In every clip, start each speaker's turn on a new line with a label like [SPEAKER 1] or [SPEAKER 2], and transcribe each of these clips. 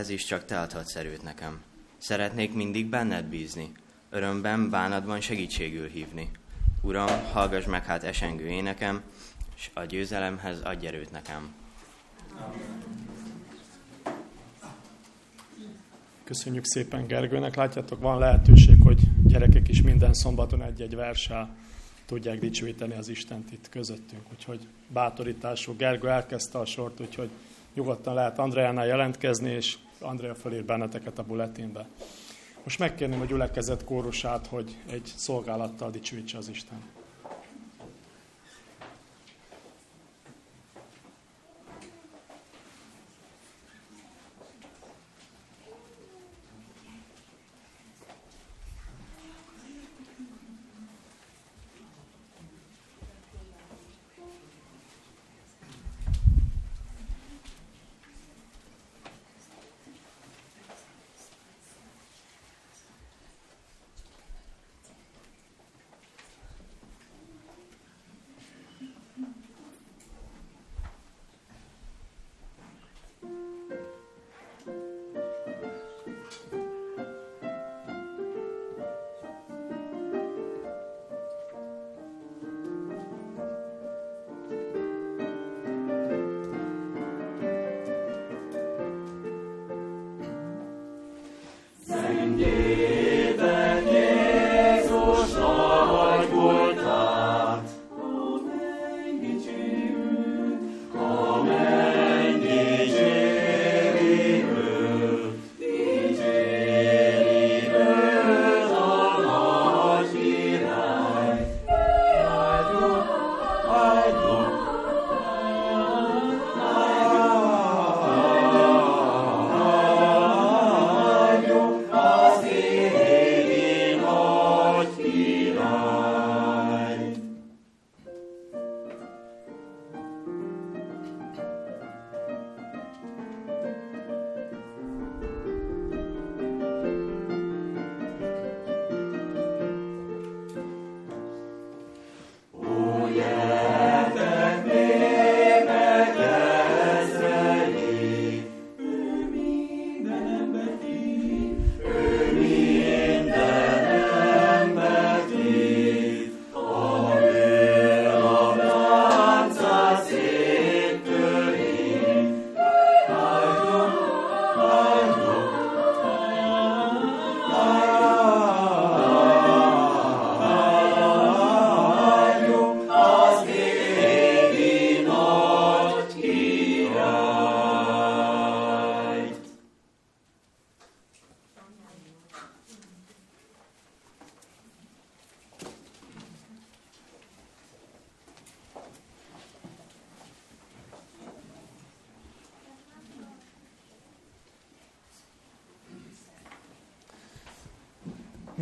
[SPEAKER 1] Ez is csak te adhatsz erőt nekem. Szeretnék mindig benned bízni, örömben, bánatban segítségül hívni. Uram, hallgass meg hát esengő énekem, és a győzelemhez adj erőt nekem.
[SPEAKER 2] Köszönjük szépen Gergőnek. Látjátok, van lehetőség, hogy gyerekek is minden szombaton egy-egy verssel tudják dicsőíteni az Istent itt közöttünk. Úgyhogy bátorítású. Gergő elkezdte a sort, úgyhogy nyugodtan lehet Andreánál jelentkezni, és Andrea fölír benneteket a bulletinbe. Most megkérném a gyülekezet kórusát, hogy egy szolgálattal dicsőítse az Isten.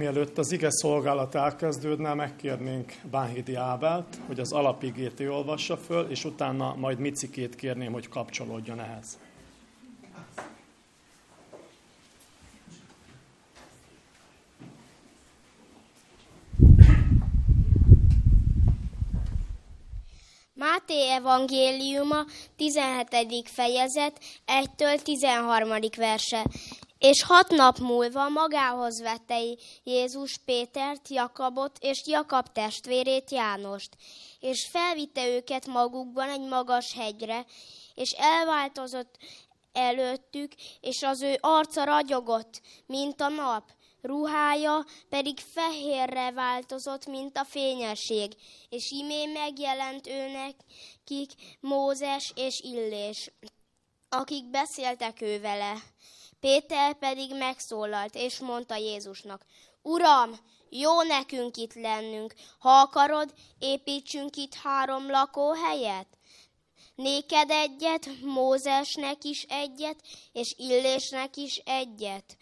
[SPEAKER 2] Mielőtt az ige szolgálat elkezdődne, megkérnénk Bánhidi Ábelt, hogy az alapigét ő olvassa föl, és utána majd Micikét kérném, hogy kapcsolódjon ehhez.
[SPEAKER 3] Máté evangéliuma 17. fejezet 1-től 13. verse. És hat nap múlva magához vette Jézus Pétert, Jakabot és Jakab testvérét Jánost, és felvitte őket magukban egy magas hegyre, és elváltozott előttük, és az ő arca ragyogott, mint a nap, ruhája pedig fehérre változott, mint a fényesség, és imé megjelent őnek kik Mózes és Illés, akik beszéltek ő vele. Péter pedig megszólalt, és mondta Jézusnak, Uram, jó nekünk itt lennünk, ha akarod, építsünk itt három lakóhelyet. Néked egyet, Mózesnek is egyet, és Illésnek is egyet.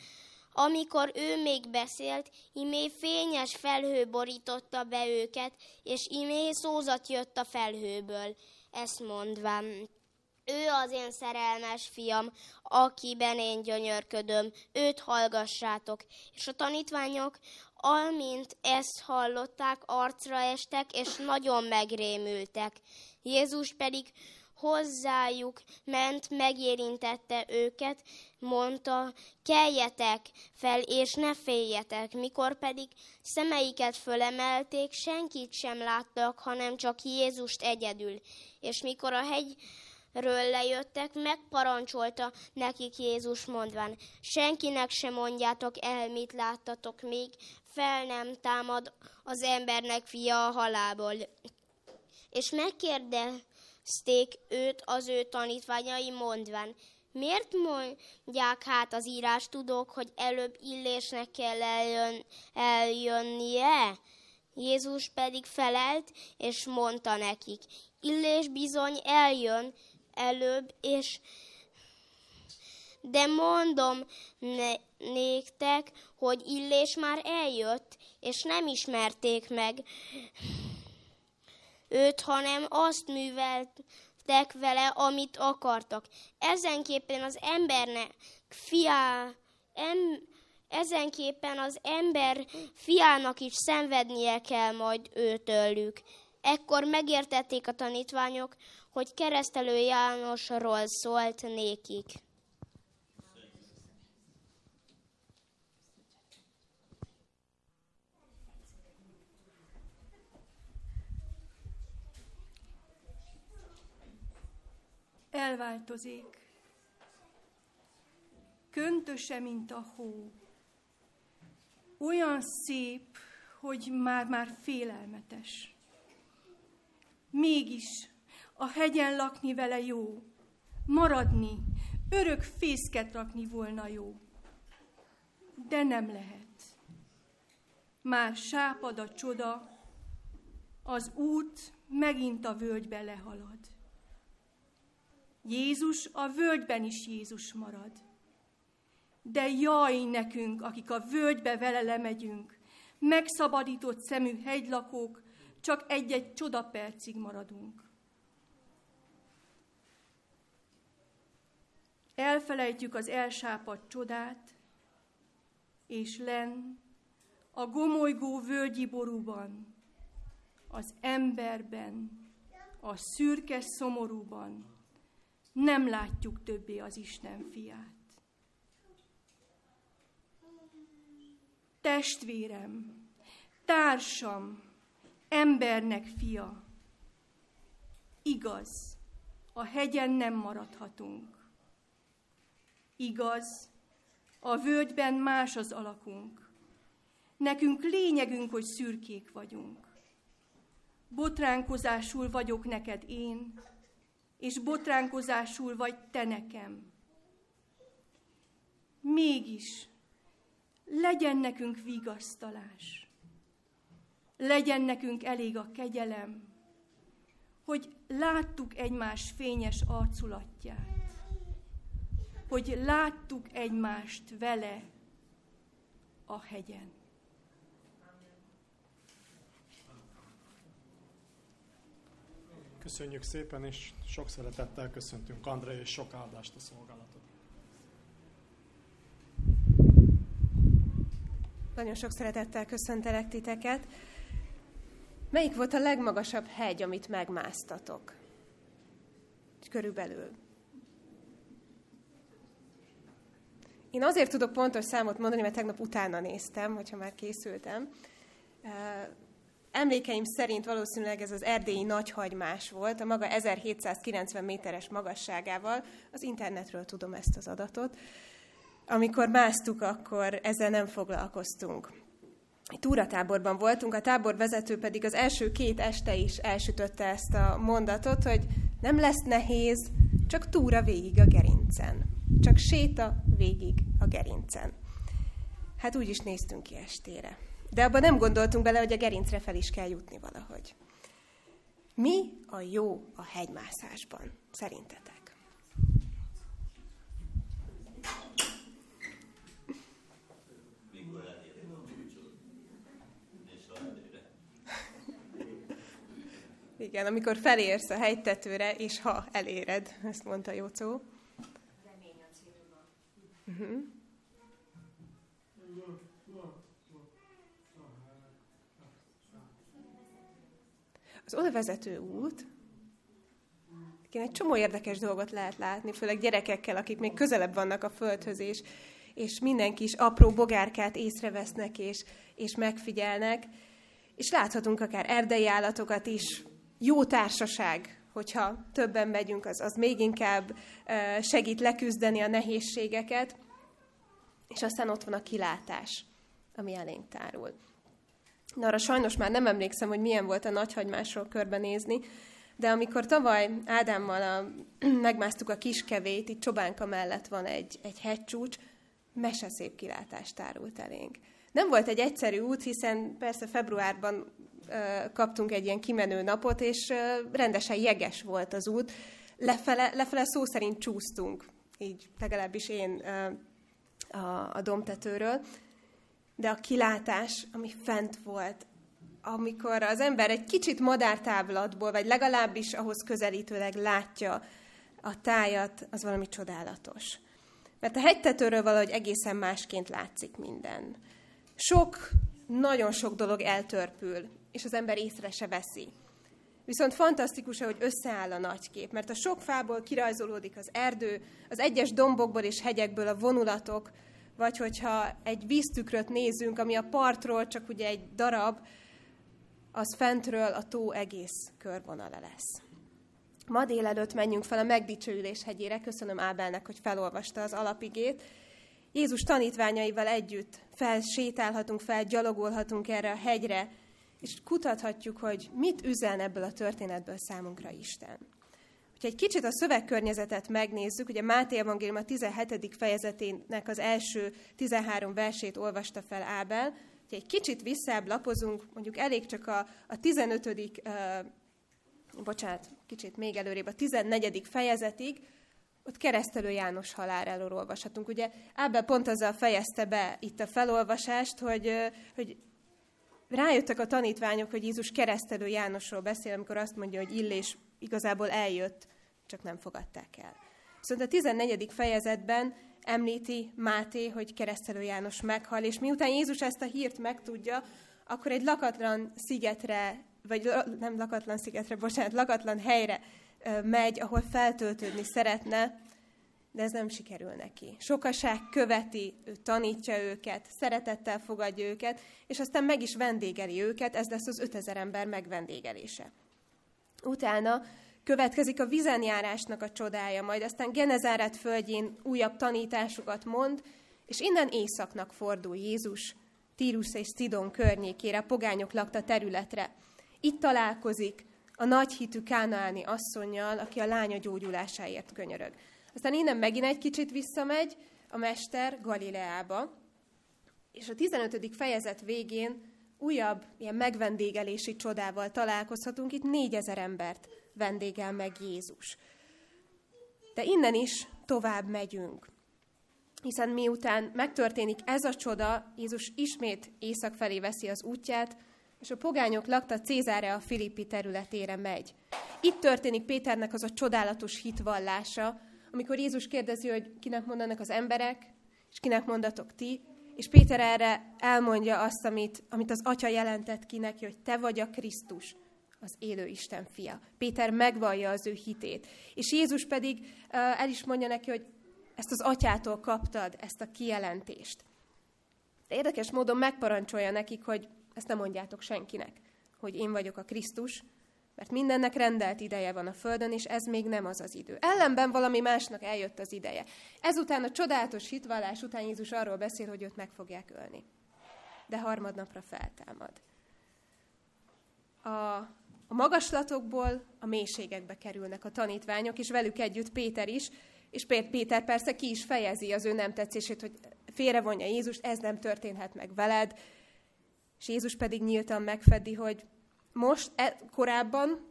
[SPEAKER 3] Amikor ő még beszélt, imé fényes felhő borította be őket, és imé szózat jött a felhőből. Ezt mondván, ő az én szerelmes fiam, akiben én gyönyörködöm, őt hallgassátok. És a tanítványok, amint ezt hallották, arcra estek, és nagyon megrémültek. Jézus pedig hozzájuk ment, megérintette őket, mondta, keljetek fel, és ne féljetek. Mikor pedig szemeiket fölemelték, senkit sem láttak, hanem csak Jézust egyedül. És mikor a hegy ről lejöttek, megparancsolta nekik Jézus mondván, senkinek sem mondjátok el, mit láttatok, még fel nem támad az embernek fia a halából. És megkérdezték őt az ő tanítványai mondván, Miért mondják hát az írás tudók, hogy előbb illésnek kell eljön, eljönnie? Jézus pedig felelt, és mondta nekik, illés bizony eljön előbb, és de mondom ne, néktek, hogy Illés már eljött, és nem ismerték meg őt, hanem azt műveltek vele, amit akartak. Ezenképpen az embernek fiá, em, ezenképpen az ember fiának is szenvednie kell majd őtőlük. Ekkor megértették a tanítványok, hogy keresztelő Jánosról szólt nékik.
[SPEAKER 4] elváltozik. Köntöse, mint a hó. Olyan szép, hogy már-már félelmetes. Mégis a hegyen lakni vele jó, maradni, örök fészket rakni volna jó. De nem lehet. Már sápad a csoda, az út megint a völgybe lehalad. Jézus a völgyben is Jézus marad. De jaj nekünk, akik a völgybe vele lemegyünk, megszabadított szemű hegylakók, csak egy-egy csodapercig maradunk. Elfelejtjük az elsápadt csodát, és len a gomolygó völgyi borúban, az emberben, a szürke szomorúban, nem látjuk többé az Isten fiát. Testvérem, társam, embernek fia, igaz, a hegyen nem maradhatunk. Igaz, a völgyben más az alakunk. Nekünk lényegünk, hogy szürkék vagyunk. Botránkozásul vagyok neked én, és botránkozásul vagy te nekem. Mégis legyen nekünk vigasztalás, legyen nekünk elég a kegyelem, hogy láttuk egymás fényes arculatját, hogy láttuk egymást vele a hegyen.
[SPEAKER 2] Köszönjük szépen, és sok szeretettel köszöntünk André, és sok áldást a szolgálatot.
[SPEAKER 5] Nagyon sok szeretettel köszöntelek titeket. Melyik volt a legmagasabb hegy, amit megmásztatok? Körülbelül. Én azért tudok pontos számot mondani, mert tegnap utána néztem, hogyha már készültem. Emlékeim szerint valószínűleg ez az erdélyi nagyhagymás volt, a maga 1790 méteres magasságával. Az internetről tudom ezt az adatot. Amikor másztuk, akkor ezzel nem foglalkoztunk. Egy túratáborban voltunk, a táborvezető pedig az első két este is elsütötte ezt a mondatot, hogy nem lesz nehéz, csak túra végig a gerincen. Csak séta végig a gerincen. Hát úgy is néztünk ki estére. De abban nem gondoltunk bele, hogy a gerincre fel is kell jutni valahogy. Mi a jó a hegymászásban, szerintetek? Igen, amikor felérsz a hegytetőre, és ha eléred, ezt mondta Jócó. Uh-huh. Az oda vezető út egy csomó érdekes dolgot lehet látni, főleg gyerekekkel, akik még közelebb vannak a földhöz, és, és mindenki is apró bogárkát észrevesznek, és, és megfigyelnek. És láthatunk akár erdei állatokat is, jó társaság, hogyha többen megyünk, az, az még inkább segít leküzdeni a nehézségeket. És aztán ott van a kilátás, ami elénk tárul. Na, arra sajnos már nem emlékszem, hogy milyen volt a nagyhagymásról körbenézni, de amikor tavaly Ádámmal a, megmásztuk a kiskevét, itt Csobánka mellett van egy, egy hegycsúcs, meseszép kilátást tárult elénk. Nem volt egy egyszerű út, hiszen persze februárban kaptunk egy ilyen kimenő napot, és rendesen jeges volt az út. Lefele, lefele szó szerint csúsztunk, így legalábbis én a, a domtetőről. De a kilátás, ami fent volt, amikor az ember egy kicsit madártávlatból, vagy legalábbis ahhoz közelítőleg látja a tájat, az valami csodálatos. Mert a hegytetőről valahogy egészen másként látszik minden. Sok, nagyon sok dolog eltörpül, és az ember észre se veszi. Viszont fantasztikus, hogy összeáll a nagykép, mert a sok fából kirajzolódik az erdő, az egyes dombokból és hegyekből a vonulatok, vagy hogyha egy víztükröt nézünk, ami a partról csak ugye egy darab, az fentről a tó egész körvonala lesz. Ma délelőtt menjünk fel a megdicsőülés hegyére, köszönöm Ábelnek, hogy felolvasta az alapigét. Jézus tanítványaival együtt felsétálhatunk, felgyalogolhatunk erre a hegyre, és kutathatjuk, hogy mit üzen ebből a történetből számunkra Isten. Ha egy kicsit a szövegkörnyezetet megnézzük, ugye Máté Evangélium a 17. fejezetének az első 13 versét olvasta fel Ábel, ha egy kicsit visszább lapozunk, mondjuk elég csak a, a 15. Uh, bocsánat, kicsit még előrébb, a 14. fejezetig, ott keresztelő János haláláról olvashatunk. Ugye Ábel pont azzal fejezte be itt a felolvasást, hogy, hogy rájöttek a tanítványok, hogy Jézus keresztelő Jánosról beszél, amikor azt mondja, hogy Illés igazából eljött, csak nem fogadták el. Viszont a 14. fejezetben említi Máté, hogy keresztelő János meghal, és miután Jézus ezt a hírt megtudja, akkor egy lakatlan szigetre, vagy nem lakatlan szigetre, bocsánat, lakatlan helyre megy, ahol feltöltődni szeretne, de ez nem sikerül neki. Sokaság követi, ő tanítja őket, szeretettel fogadja őket, és aztán meg is vendégeli őket, ez lesz az 5000 ember megvendégelése. Utána Következik a vizenjárásnak a csodája, majd aztán Genezáret földjén újabb tanításokat mond, és innen északnak fordul Jézus, Tírus és Szidon környékére, pogányok lakta területre. Itt találkozik a nagy hitű kánaáni asszonynal, aki a lánya gyógyulásáért könyörög. Aztán innen megint egy kicsit visszamegy a mester Galileába, és a 15. fejezet végén újabb ilyen megvendégelési csodával találkozhatunk. Itt négyezer embert vendégel meg Jézus. De innen is tovább megyünk. Hiszen miután megtörténik ez a csoda, Jézus ismét észak felé veszi az útját, és a pogányok lakta Cézáre a Filippi területére megy. Itt történik Péternek az a csodálatos hitvallása, amikor Jézus kérdezi, hogy kinek mondanak az emberek, és kinek mondatok ti, és Péter erre elmondja azt, amit, amit az atya jelentett ki neki, hogy te vagy a Krisztus, az élő Isten fia. Péter megvallja az ő hitét. És Jézus pedig uh, el is mondja neki, hogy ezt az atyától kaptad, ezt a kijelentést. De érdekes módon megparancsolja nekik, hogy ezt nem mondjátok senkinek, hogy én vagyok a Krisztus, mert mindennek rendelt ideje van a Földön, és ez még nem az az idő. Ellenben valami másnak eljött az ideje. Ezután a csodálatos hitvallás után Jézus arról beszél, hogy őt meg fogják ölni. De harmadnapra feltámad. A, a magaslatokból a mélységekbe kerülnek a tanítványok, és velük együtt Péter is, és Péter persze ki is fejezi az ő nem tetszését, hogy félrevonja Jézust, ez nem történhet meg veled, és Jézus pedig nyíltan megfedi, hogy most, e, korábban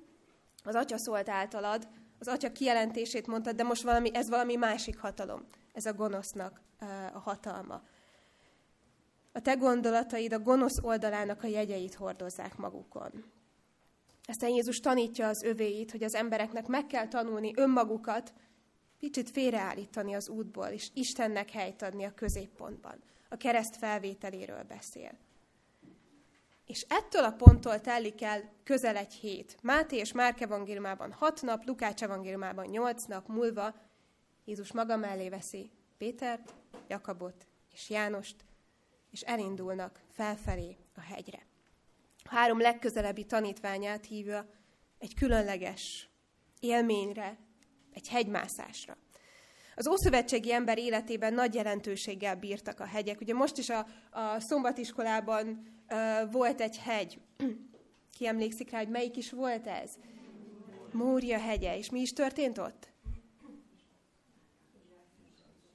[SPEAKER 5] az atya szólt általad, az atya kijelentését mondtad, de most valami, ez valami másik hatalom. Ez a gonosznak a hatalma. A te gondolataid a gonosz oldalának a jegyeit hordozzák magukon. Aztán Jézus tanítja az övéit, hogy az embereknek meg kell tanulni önmagukat, kicsit félreállítani az útból, és Istennek helyt adni a középpontban. A kereszt felvételéről beszél. És ettől a ponttól telik el közel egy hét. Máté és Márk evangéliumában hat nap, Lukács evangéliumában nyolc nap múlva Jézus maga mellé veszi Pétert, Jakabot és Jánost, és elindulnak felfelé a hegyre. A három legközelebbi tanítványát hívja egy különleges élményre, egy hegymászásra. Az ószövetségi ember életében nagy jelentőséggel bírtak a hegyek. Ugye most is a, a szombatiskolában volt egy hegy. Ki emlékszik rá, hogy melyik is volt ez? Mória hegye. És mi is történt ott?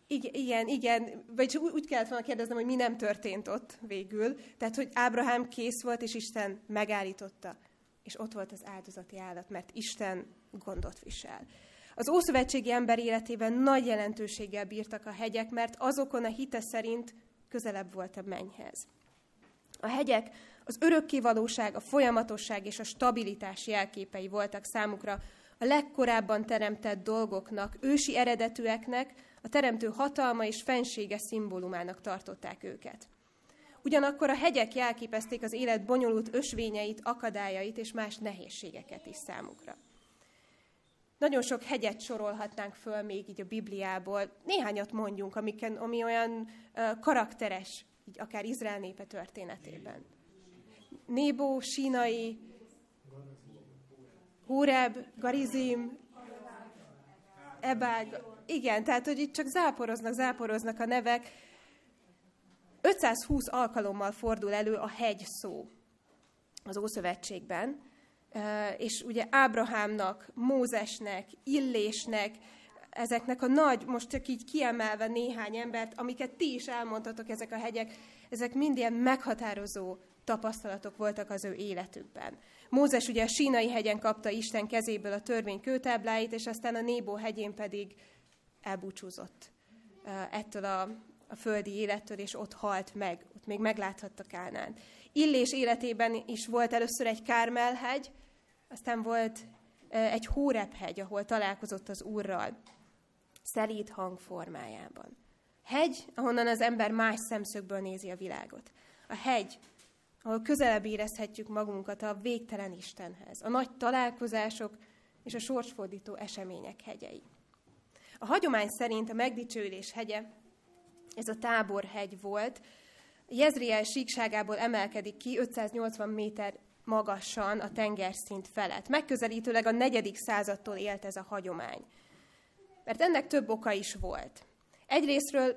[SPEAKER 5] Igen, igen, igen. Vagy úgy kellett volna kérdeznem, hogy mi nem történt ott végül. Tehát, hogy Ábrahám kész volt, és Isten megállította. És ott volt az áldozati állat, mert Isten gondot visel. Az ószövetségi ember életében nagy jelentőséggel bírtak a hegyek, mert azokon a hite szerint közelebb volt a mennyhez. A hegyek az örökkévalóság, a folyamatosság és a stabilitás jelképei voltak számukra a legkorábban teremtett dolgoknak, ősi eredetűeknek, a teremtő hatalma és fensége szimbólumának tartották őket. Ugyanakkor a hegyek jelképezték az élet bonyolult ösvényeit, akadályait és más nehézségeket is számukra. Nagyon sok hegyet sorolhatnánk föl még így a Bibliából. Néhányat mondjunk, amiken, ami olyan uh, karakteres, így akár Izrael népe történetében. Nébó, Sínai, Hureb, Garizim, Ebág. Igen, tehát, hogy itt csak záporoznak, záporoznak a nevek. 520 alkalommal fordul elő a hegy szó az Ószövetségben, és ugye Ábrahámnak, Mózesnek, Illésnek, ezeknek a nagy, most csak így kiemelve néhány embert, amiket ti is elmondhatok, ezek a hegyek, ezek mind ilyen meghatározó tapasztalatok voltak az ő életükben. Mózes ugye a Sínai hegyen kapta Isten kezéből a törvény kőtábláit, és aztán a Nébó hegyén pedig elbúcsúzott ettől a, a földi élettől, és ott halt meg, ott még megláthatta Kánán. Illés életében is volt először egy Kármelhegy, aztán volt egy Hórep-hegy, ahol találkozott az Úrral, szelíd hang formájában. Hegy, ahonnan az ember más szemszögből nézi a világot. A hegy, ahol közelebb érezhetjük magunkat a végtelen Istenhez, a nagy találkozások és a sorsfordító események hegyei. A hagyomány szerint a megdicsőlés hegye, ez a táborhegy volt, Jezriel síkságából emelkedik ki 580 méter magasan a tengerszint felett. Megközelítőleg a negyedik századtól élt ez a hagyomány. Mert ennek több oka is volt. Egyrésztről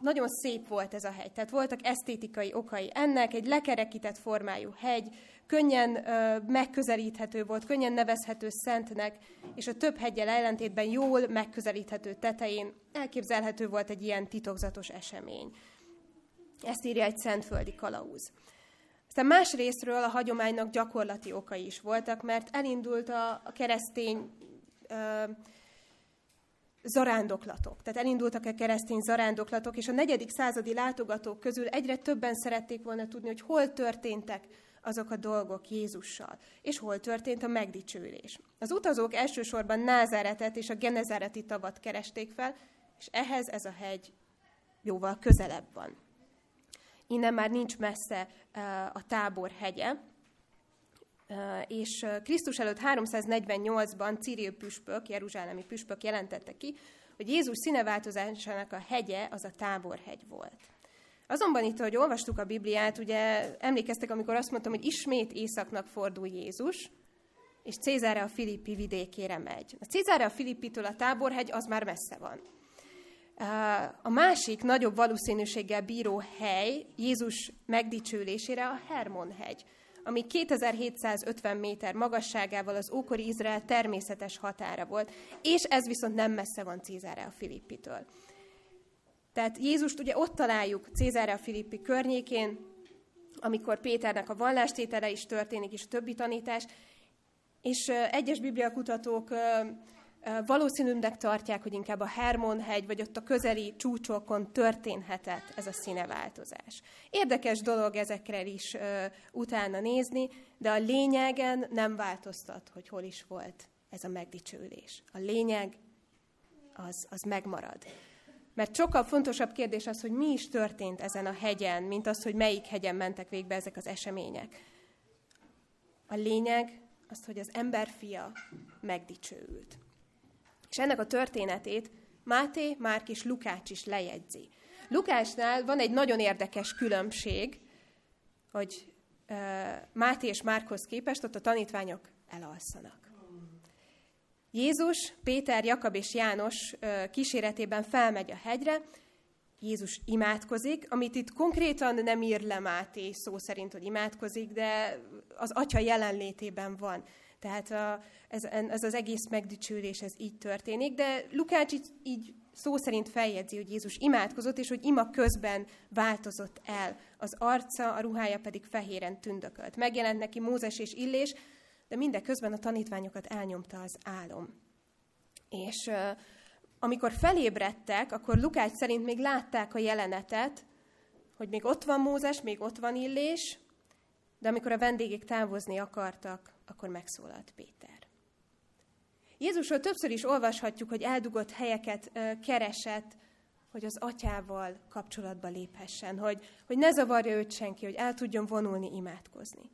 [SPEAKER 5] nagyon szép volt ez a hegy, tehát voltak esztétikai okai ennek, egy lekerekített formájú hegy, könnyen ö, megközelíthető volt, könnyen nevezhető szentnek, és a több hegyel ellentétben jól megközelíthető tetején elképzelhető volt egy ilyen titokzatos esemény. Ezt írja egy szentföldi kalauz. Aztán más részről a hagyománynak gyakorlati okai is voltak, mert elindult a, keresztény ö, zarándoklatok. Tehát elindultak a keresztény zarándoklatok, és a negyedik századi látogatók közül egyre többen szerették volna tudni, hogy hol történtek azok a dolgok Jézussal, és hol történt a megdicsőlés. Az utazók elsősorban Názáretet és a Genezáreti tavat keresték fel, és ehhez ez a hegy jóval közelebb van. Innen már nincs messze a tábor hegye, és Krisztus előtt 348-ban Cyril püspök, jeruzsálemi püspök jelentette ki, hogy Jézus színeváltozásának a hegye az a táborhegy volt. Azonban itt, ahogy olvastuk a Bibliát, ugye emlékeztek, amikor azt mondtam, hogy ismét északnak fordul Jézus, és Cézára a Filippi vidékére megy. A Cézára a Filippitől a táborhegy az már messze van. A másik nagyobb valószínűséggel bíró hely Jézus megdicsőlésére a Hermon hegy, ami 2750 méter magasságával az ókori Izrael természetes határa volt, és ez viszont nem messze van Cézára a Filippitől. Tehát Jézust ugye ott találjuk Cézára a Filippi környékén, amikor Péternek a vallástétele is történik, és a többi tanítás, és egyes bibliakutatók valószínűnek tartják, hogy inkább a Hermon-hegy, vagy ott a közeli csúcsokon történhetett ez a színeváltozás. Érdekes dolog ezekre is uh, utána nézni, de a lényegen nem változtat, hogy hol is volt ez a megdicsőlés. A lényeg az, az megmarad. Mert sokkal fontosabb kérdés az, hogy mi is történt ezen a hegyen, mint az, hogy melyik hegyen mentek végbe ezek az események. A lényeg az, hogy az ember fia megdicsőült. És ennek a történetét Máté, Márk és Lukács is lejegyzi. Lukásnál van egy nagyon érdekes különbség, hogy Máté és Márkhoz képest ott a tanítványok elalszanak. Jézus, Péter, Jakab és János kíséretében felmegy a hegyre, Jézus imádkozik, amit itt konkrétan nem ír le Máté szó szerint, hogy imádkozik, de az atya jelenlétében van. Tehát a, ez, ez az egész megdicsülés, ez így történik, de Lukács így, így szó szerint feljegyzi, hogy Jézus imádkozott, és hogy ima közben változott el. Az arca, a ruhája pedig fehéren tündökölt. Megjelent neki Mózes és Illés, de mindeközben a tanítványokat elnyomta az álom. És amikor felébredtek, akkor Lukács szerint még látták a jelenetet, hogy még ott van Mózes, még ott van Illés, de amikor a vendégek távozni akartak, akkor megszólalt Péter. Jézusról többször is olvashatjuk, hogy eldugott helyeket keresett, hogy az atyával kapcsolatba léphessen, hogy, hogy ne zavarja őt senki, hogy el tudjon vonulni, imádkozni.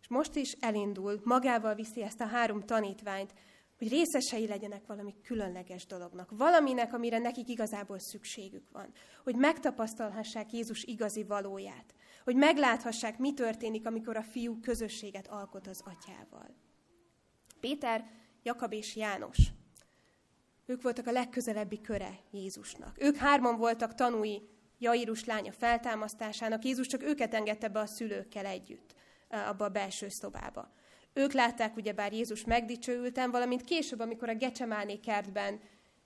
[SPEAKER 5] És most is elindul, magával viszi ezt a három tanítványt, hogy részesei legyenek valami különleges dolognak, valaminek, amire nekik igazából szükségük van, hogy megtapasztalhassák Jézus igazi valóját, hogy megláthassák, mi történik, amikor a fiú közösséget alkot az atyával. Péter, Jakab és János. Ők voltak a legközelebbi köre Jézusnak. Ők hárman voltak tanúi Jairus lánya feltámasztásának. Jézus csak őket engedte be a szülőkkel együtt abba a belső szobába. Ők látták ugyebár Jézus megdicsőülten, valamint később, amikor a Gecsemáné kertben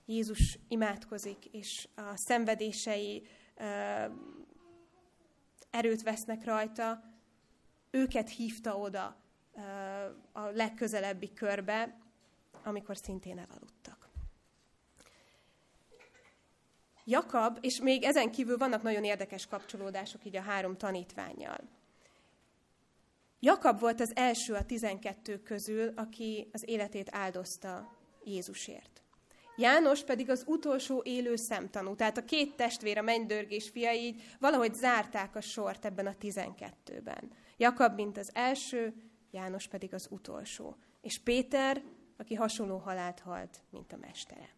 [SPEAKER 5] Jézus imádkozik, és a szenvedései erőt vesznek rajta, őket hívta oda a legközelebbi körbe, amikor szintén elaludtak. Jakab, és még ezen kívül vannak nagyon érdekes kapcsolódások így a három tanítványjal. Jakab volt az első a tizenkettő közül, aki az életét áldozta Jézusért. János pedig az utolsó élő szemtanú, tehát a két testvér, a mennydörgés fia így valahogy zárták a sort ebben a tizenkettőben. Jakab, mint az első, János pedig az utolsó. És Péter, aki hasonló halált halt, mint a mestere.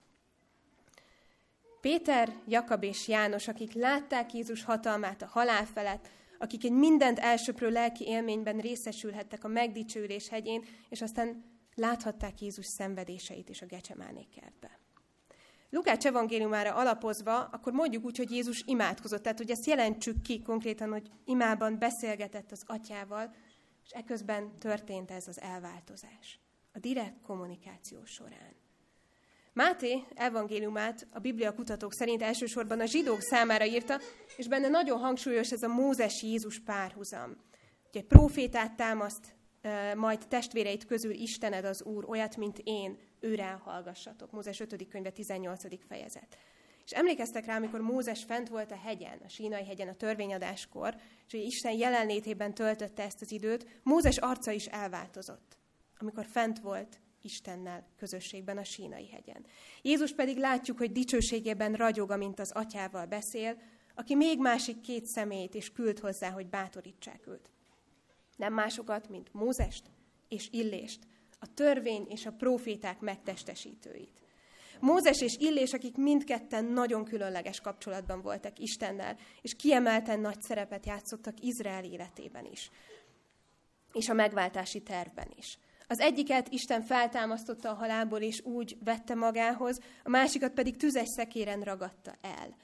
[SPEAKER 5] Péter, Jakab és János, akik látták Jézus hatalmát a halál felett, akik egy mindent elsöprő lelki élményben részesülhettek a megdicsőülés hegyén, és aztán láthatták Jézus szenvedéseit is a Gecsemáné kertbe. Lukács evangéliumára alapozva, akkor mondjuk úgy, hogy Jézus imádkozott. Tehát, hogy ezt jelentsük ki konkrétan, hogy imában beszélgetett az atyával, és eközben történt ez az elváltozás. A direkt kommunikáció során. Máté evangéliumát a Biblia kutatók szerint elsősorban a zsidók számára írta, és benne nagyon hangsúlyos ez a Mózes-Jézus párhuzam. Ugye profétát támaszt, majd testvéreit közül Istened az Úr, olyat, mint én, őre hallgassatok. Mózes 5. könyve 18. fejezet. És emlékeztek rá, amikor Mózes fent volt a hegyen, a sínai hegyen a törvényadáskor, és hogy Isten jelenlétében töltötte ezt az időt, Mózes arca is elváltozott, amikor fent volt Istennel közösségben a sínai hegyen. Jézus pedig látjuk, hogy dicsőségében ragyog, amint az atyával beszél, aki még másik két szemét is küld hozzá, hogy bátorítsák őt. Nem másokat, mint Mózest és Illést, a törvény és a proféták megtestesítőit. Mózes és Illés, akik mindketten nagyon különleges kapcsolatban voltak Istennel, és kiemelten nagy szerepet játszottak Izrael életében is, és a megváltási tervben is. Az egyiket Isten feltámasztotta a halálból, és úgy vette magához, a másikat pedig tüzes szekéren ragadta el.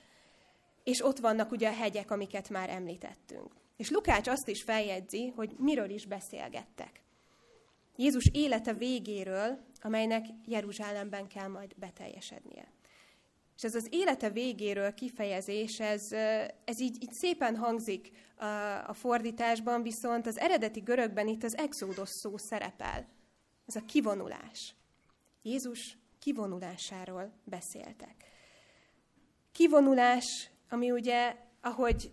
[SPEAKER 5] És ott vannak ugye a hegyek, amiket már említettünk. És Lukács azt is feljegyzi, hogy miről is beszélgettek. Jézus élete végéről, amelynek Jeruzsálemben kell majd beteljesednie. És ez az élete végéről kifejezés, ez, ez így, így szépen hangzik a, a fordításban, viszont az eredeti görögben itt az exódos szó szerepel. Ez a kivonulás. Jézus kivonulásáról beszéltek. Kivonulás, ami ugye, ahogy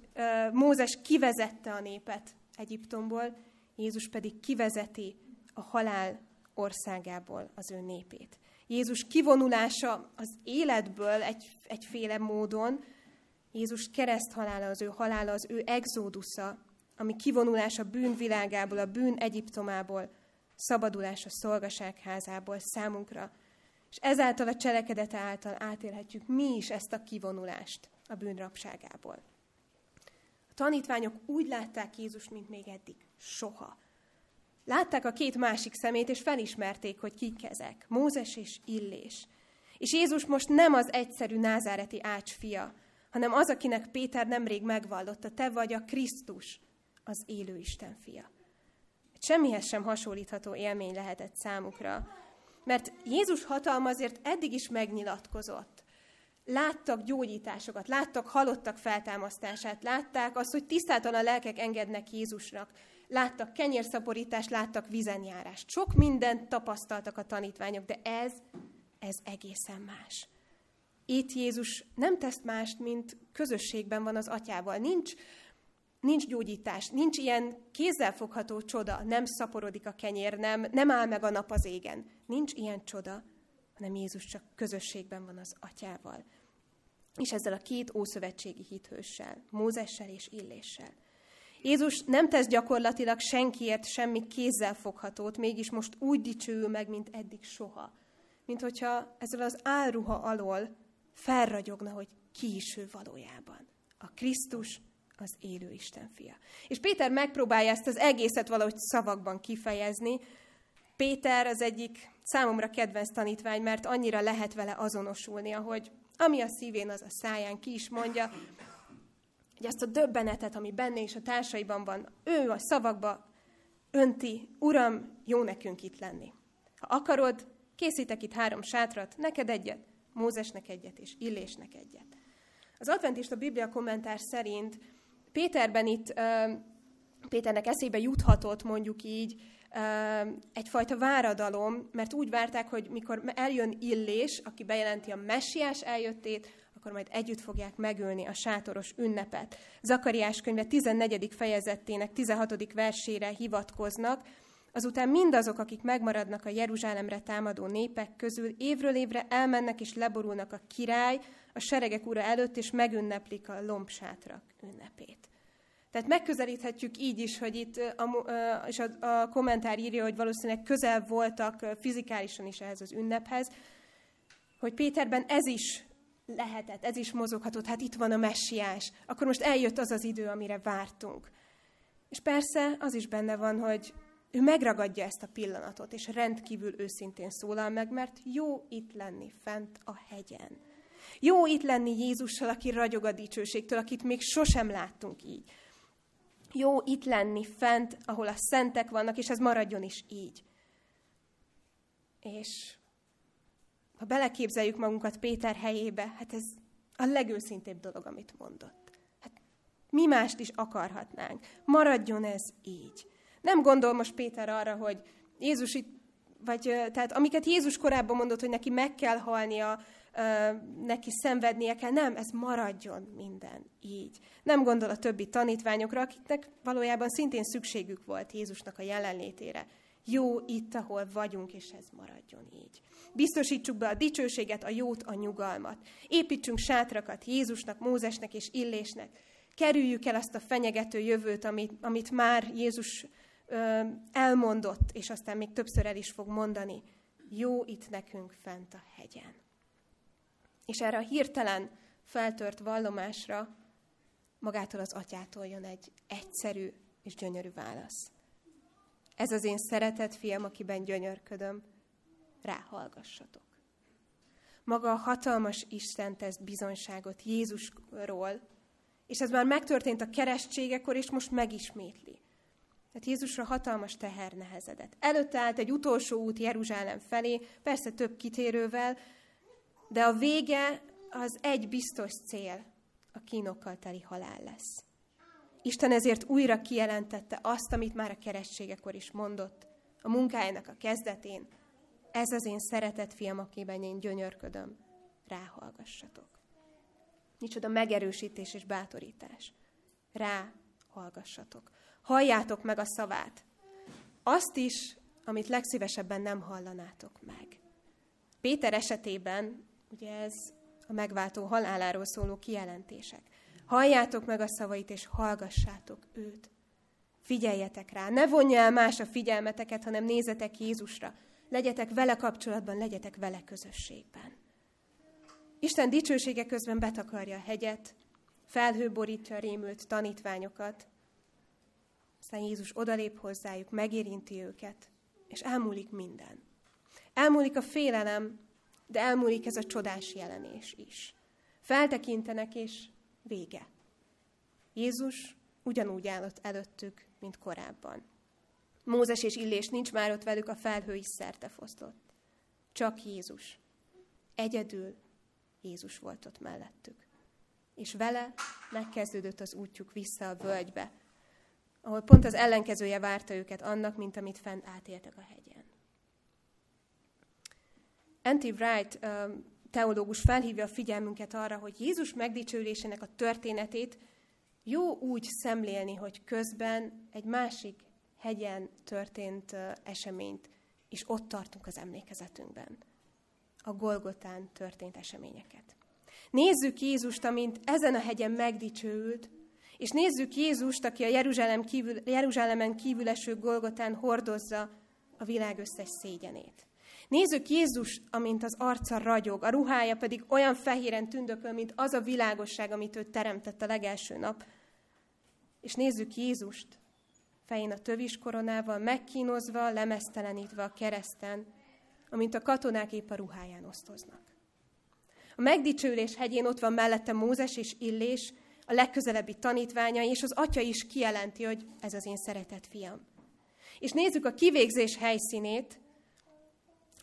[SPEAKER 5] Mózes kivezette a népet Egyiptomból, Jézus pedig kivezeti a halál országából az ő népét. Jézus kivonulása az életből egy, egyféle módon, Jézus kereszthalála, az ő halála, az ő exódusza, ami kivonulás a bűnvilágából, a bűn Egyiptomából, szabadulás a szolgaságházából számunkra. És ezáltal a cselekedete által átélhetjük mi is ezt a kivonulást a bűnrapságából. A tanítványok úgy látták Jézus, mint még eddig. Soha. Látták a két másik szemét, és felismerték, hogy kik ezek. Mózes és Illés. És Jézus most nem az egyszerű názáreti ács fia, hanem az, akinek Péter nemrég megvallotta, te vagy a Krisztus, az élő Isten fia. Semmihez sem hasonlítható élmény lehetett számukra, mert Jézus hatalma azért eddig is megnyilatkozott. Láttak gyógyításokat, láttak halottak feltámasztását, látták azt, hogy tisztáltan a lelkek engednek Jézusnak, láttak kenyérszaporítást, láttak vizenjárást. Sok mindent tapasztaltak a tanítványok, de ez, ez egészen más. Itt Jézus nem tesz mást, mint közösségben van az atyával. Nincs, nincs gyógyítás, nincs ilyen kézzelfogható csoda, nem szaporodik a kenyér, nem, nem áll meg a nap az égen. Nincs ilyen csoda, hanem Jézus csak közösségben van az atyával. És ezzel a két ószövetségi hithőssel, Mózessel és Illéssel. Jézus nem tesz gyakorlatilag senkiért semmi kézzel foghatót, mégis most úgy dicsőül meg, mint eddig soha. Mint hogyha ezzel az álruha alól felragyogna, hogy ki is ő valójában. A Krisztus az élő Isten fia. És Péter megpróbálja ezt az egészet valahogy szavakban kifejezni. Péter az egyik számomra kedvenc tanítvány, mert annyira lehet vele azonosulni, ahogy ami a szívén, az a száján ki is mondja, hogy azt a döbbenetet, ami benne és a társaiban van, ő a szavakba önti, Uram, jó nekünk itt lenni. Ha akarod, készítek itt három sátrat, neked egyet, Mózesnek egyet és Illésnek egyet. Az adventista Biblia kommentár szerint Péterben itt, Péternek eszébe juthatott mondjuk így egyfajta váradalom, mert úgy várták, hogy mikor eljön Illés, aki bejelenti a messiás eljöttét, akkor majd együtt fogják megölni a sátoros ünnepet. Zakariás könyve 14. fejezetének 16. versére hivatkoznak, Azután mindazok, akik megmaradnak a Jeruzsálemre támadó népek közül, évről évre elmennek és leborulnak a király, a seregek ura előtt, és megünneplik a lombsátrak ünnepét. Tehát megközelíthetjük így is, hogy itt, a, és a, a kommentár írja, hogy valószínűleg közel voltak fizikálisan is ehhez az ünnephez, hogy Péterben ez is lehetett, ez is mozoghatott, hát itt van a messiás, akkor most eljött az az idő, amire vártunk. És persze az is benne van, hogy ő megragadja ezt a pillanatot, és rendkívül őszintén szólal meg, mert jó itt lenni fent a hegyen. Jó itt lenni Jézussal, aki ragyog a dicsőségtől, akit még sosem láttunk így. Jó itt lenni fent, ahol a szentek vannak, és ez maradjon is így. És ha beleképzeljük magunkat Péter helyébe, hát ez a legőszintébb dolog, amit mondott. Hát mi mást is akarhatnánk. Maradjon ez így. Nem gondol most Péter arra, hogy Jézus itt, vagy tehát amiket Jézus korábban mondott, hogy neki meg kell halnia, neki szenvednie kell. Nem, ez maradjon minden így. Nem gondol a többi tanítványokra, akiknek valójában szintén szükségük volt Jézusnak a jelenlétére. Jó itt, ahol vagyunk, és ez maradjon így. Biztosítsuk be a dicsőséget, a jót, a nyugalmat. Építsünk sátrakat Jézusnak, Mózesnek és Illésnek. Kerüljük el azt a fenyegető jövőt, amit, amit már Jézus ö, elmondott, és aztán még többször el is fog mondani. Jó itt nekünk fent a hegyen. És erre a hirtelen feltört vallomásra magától az atyától jön egy egyszerű és gyönyörű válasz. Ez az én szeretett fiam, akiben gyönyörködöm, ráhallgassatok. Maga a hatalmas Isten tesz bizonyságot Jézusról, és ez már megtörtént a keresztségekor, és most megismétli. Tehát Jézusra hatalmas teher nehezedett. Előtte állt egy utolsó út Jeruzsálem felé, persze több kitérővel, de a vége az egy biztos cél, a kínokkal teli halál lesz. Isten ezért újra kijelentette azt, amit már a keresztségekor is mondott, a munkájának a kezdetén. Ez az én szeretett fiam, akiben én gyönyörködöm. Ráhallgassatok. Micsoda megerősítés és bátorítás. Ráhallgassatok. Halljátok meg a szavát. Azt is, amit legszívesebben nem hallanátok meg. Péter esetében, ugye ez a megváltó haláláról szóló kijelentések. Halljátok meg a szavait, és hallgassátok őt. Figyeljetek rá, ne vonja el más a figyelmeteket, hanem nézzetek Jézusra. Legyetek vele kapcsolatban, legyetek vele közösségben. Isten dicsősége közben betakarja a hegyet, felhő borítja a rémült tanítványokat, aztán Jézus odalép hozzájuk, megérinti őket, és elmúlik minden. Elmúlik a félelem, de elmúlik ez a csodás jelenés is. Feltekintenek, és vége. Jézus ugyanúgy állott előttük, mint korábban. Mózes és Illés nincs már ott velük, a felhő is szerte fosztott. Csak Jézus. Egyedül Jézus volt ott mellettük. És vele megkezdődött az útjuk vissza a völgybe, ahol pont az ellenkezője várta őket annak, mint amit fent átéltek a hegyen. N.T. Wright teológus felhívja a figyelmünket arra, hogy Jézus megdicsőlésének a történetét jó úgy szemlélni, hogy közben egy másik hegyen történt eseményt, és ott tartunk az emlékezetünkben. A Golgotán történt eseményeket. Nézzük Jézust, amint ezen a hegyen megdicsőült, és nézzük Jézust, aki a Jeruzsálem kívül, Jeruzsálemen kívül eső Golgotán hordozza a világ összes szégyenét. Nézzük Jézus, amint az arca ragyog, a ruhája pedig olyan fehéren tündököl, mint az a világosság, amit ő teremtett a legelső nap. És nézzük Jézust, fején a tövis koronával, megkínozva, lemesztelenítve a kereszten, amint a katonák épp a ruháján osztoznak. A megdicsőlés hegyén ott van mellette Mózes és Illés, a legközelebbi tanítványa, és az atya is kijelenti, hogy ez az én szeretett fiam. És nézzük a kivégzés helyszínét,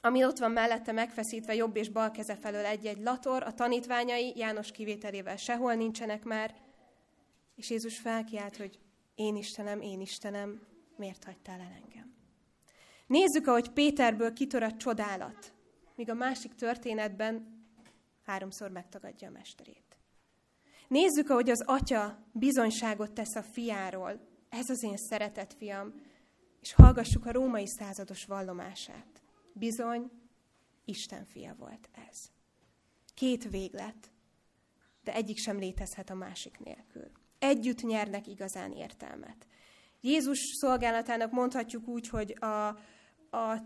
[SPEAKER 5] ami ott van mellette megfeszítve jobb és bal keze felől egy-egy lator, a tanítványai János kivételével sehol nincsenek már, és Jézus felkiált, hogy én Istenem, én Istenem, miért hagytál el engem? Nézzük, ahogy Péterből kitör a csodálat, míg a másik történetben háromszor megtagadja a mesterét. Nézzük, ahogy az atya bizonyságot tesz a fiáról, ez az én szeretett fiam, és hallgassuk a római százados vallomását. Bizony, Isten fia volt ez. Két véglet, de egyik sem létezhet a másik nélkül. Együtt nyernek igazán értelmet. Jézus szolgálatának mondhatjuk úgy, hogy a, a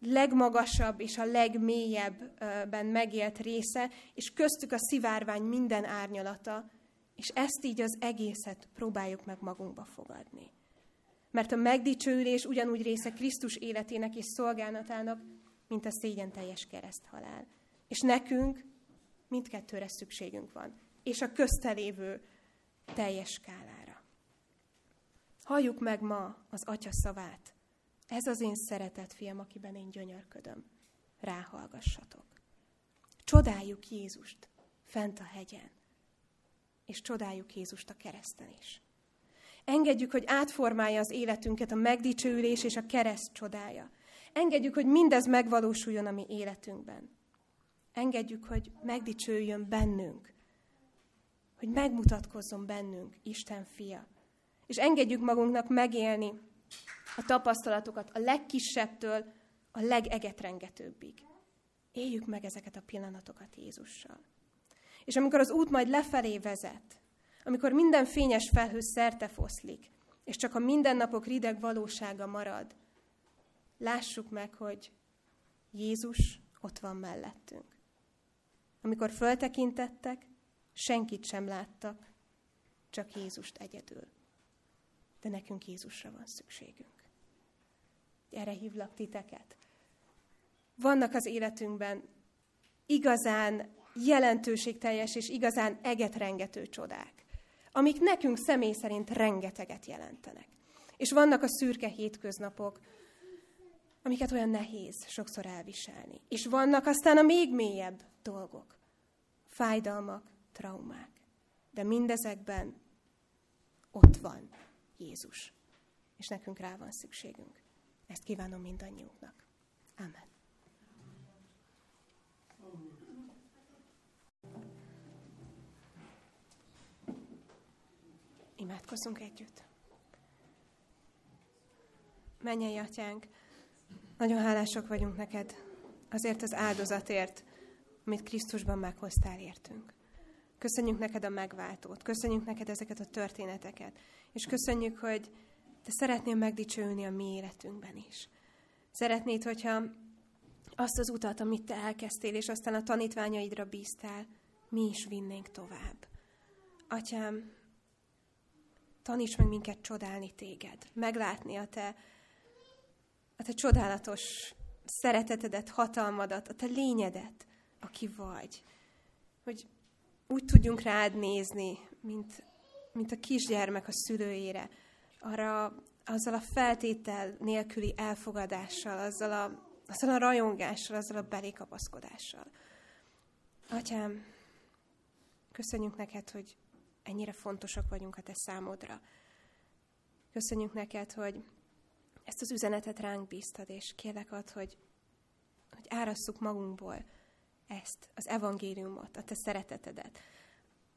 [SPEAKER 5] legmagasabb és a legmélyebben megélt része, és köztük a szivárvány minden árnyalata, és ezt így az egészet próbáljuk meg magunkba fogadni. Mert a megdicsőülés ugyanúgy része Krisztus életének és szolgálatának, mint a szégyen teljes kereszthalál. És nekünk mindkettőre szükségünk van. És a köztelévő teljes skálára. Halljuk meg ma az Atya szavát. Ez az én szeretett fiam, akiben én gyönyörködöm. Ráhallgassatok. Csodáljuk Jézust fent a hegyen, és csodáljuk Jézust a kereszten is. Engedjük, hogy átformálja az életünket a megdicsőülés és a kereszt csodája. Engedjük, hogy mindez megvalósuljon a mi életünkben. Engedjük, hogy megdicsőjön bennünk, hogy megmutatkozzon bennünk Isten fia. És engedjük magunknak megélni a tapasztalatokat a legkisebbtől a legegetrengetőbbig. Éljük meg ezeket a pillanatokat Jézussal. És amikor az út majd lefelé vezet, amikor minden fényes felhő szerte foszlik, és csak a mindennapok rideg valósága marad, lássuk meg, hogy Jézus ott van mellettünk. Amikor föltekintettek, senkit sem láttak, csak Jézust egyedül. De nekünk Jézusra van szükségünk. Erre hívlak titeket. Vannak az életünkben igazán jelentőségteljes és igazán egetrengető csodák amik nekünk személy szerint rengeteget jelentenek. És vannak a szürke hétköznapok, amiket olyan nehéz sokszor elviselni. És vannak aztán a még mélyebb dolgok, fájdalmak, traumák. De mindezekben ott van Jézus, és nekünk rá van szükségünk. Ezt kívánom mindannyiunknak. Amen. Imádkozzunk együtt. Mennyei atyánk, nagyon hálásak vagyunk neked azért az áldozatért, amit Krisztusban meghoztál értünk. Köszönjük neked a megváltót, köszönjük neked ezeket a történeteket, és köszönjük, hogy te szeretnél megdicsőülni a mi életünkben is. Szeretnéd, hogyha azt az utat, amit te elkezdtél, és aztán a tanítványaidra bíztál, mi is vinnénk tovább. Atyám, taníts meg minket csodálni téged, meglátni a te, a te csodálatos szeretetedet, hatalmadat, a te lényedet, aki vagy. Hogy úgy tudjunk rád nézni, mint, mint a kisgyermek a szülőjére, arra azzal a feltétel nélküli elfogadással, azzal a, azzal a rajongással, azzal a belékapaszkodással. Atyám, köszönjük neked, hogy ennyire fontosak vagyunk a te számodra. Köszönjük neked, hogy ezt az üzenetet ránk bíztad, és kérlek ad, hogy, hogy árasszuk magunkból ezt, az evangéliumot, a te szeretetedet.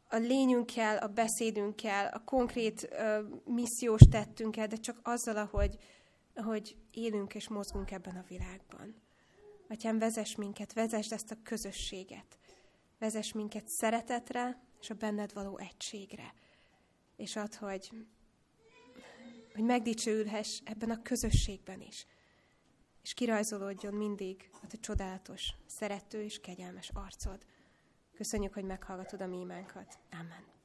[SPEAKER 5] A lényünkkel, a beszédünkkel, a konkrét uh, missziós tettünkkel, de csak azzal, ahogy, ahogy élünk és mozgunk ebben a világban. Atyám, vezess minket, vezess ezt a közösséget. Vezess minket szeretetre, és a benned való egységre. És ad, hogy, hogy megdicsőülhess ebben a közösségben is. És kirajzolódjon mindig a te csodálatos, szerető és kegyelmes arcod. Köszönjük, hogy meghallgatod a mi imánkat. Amen.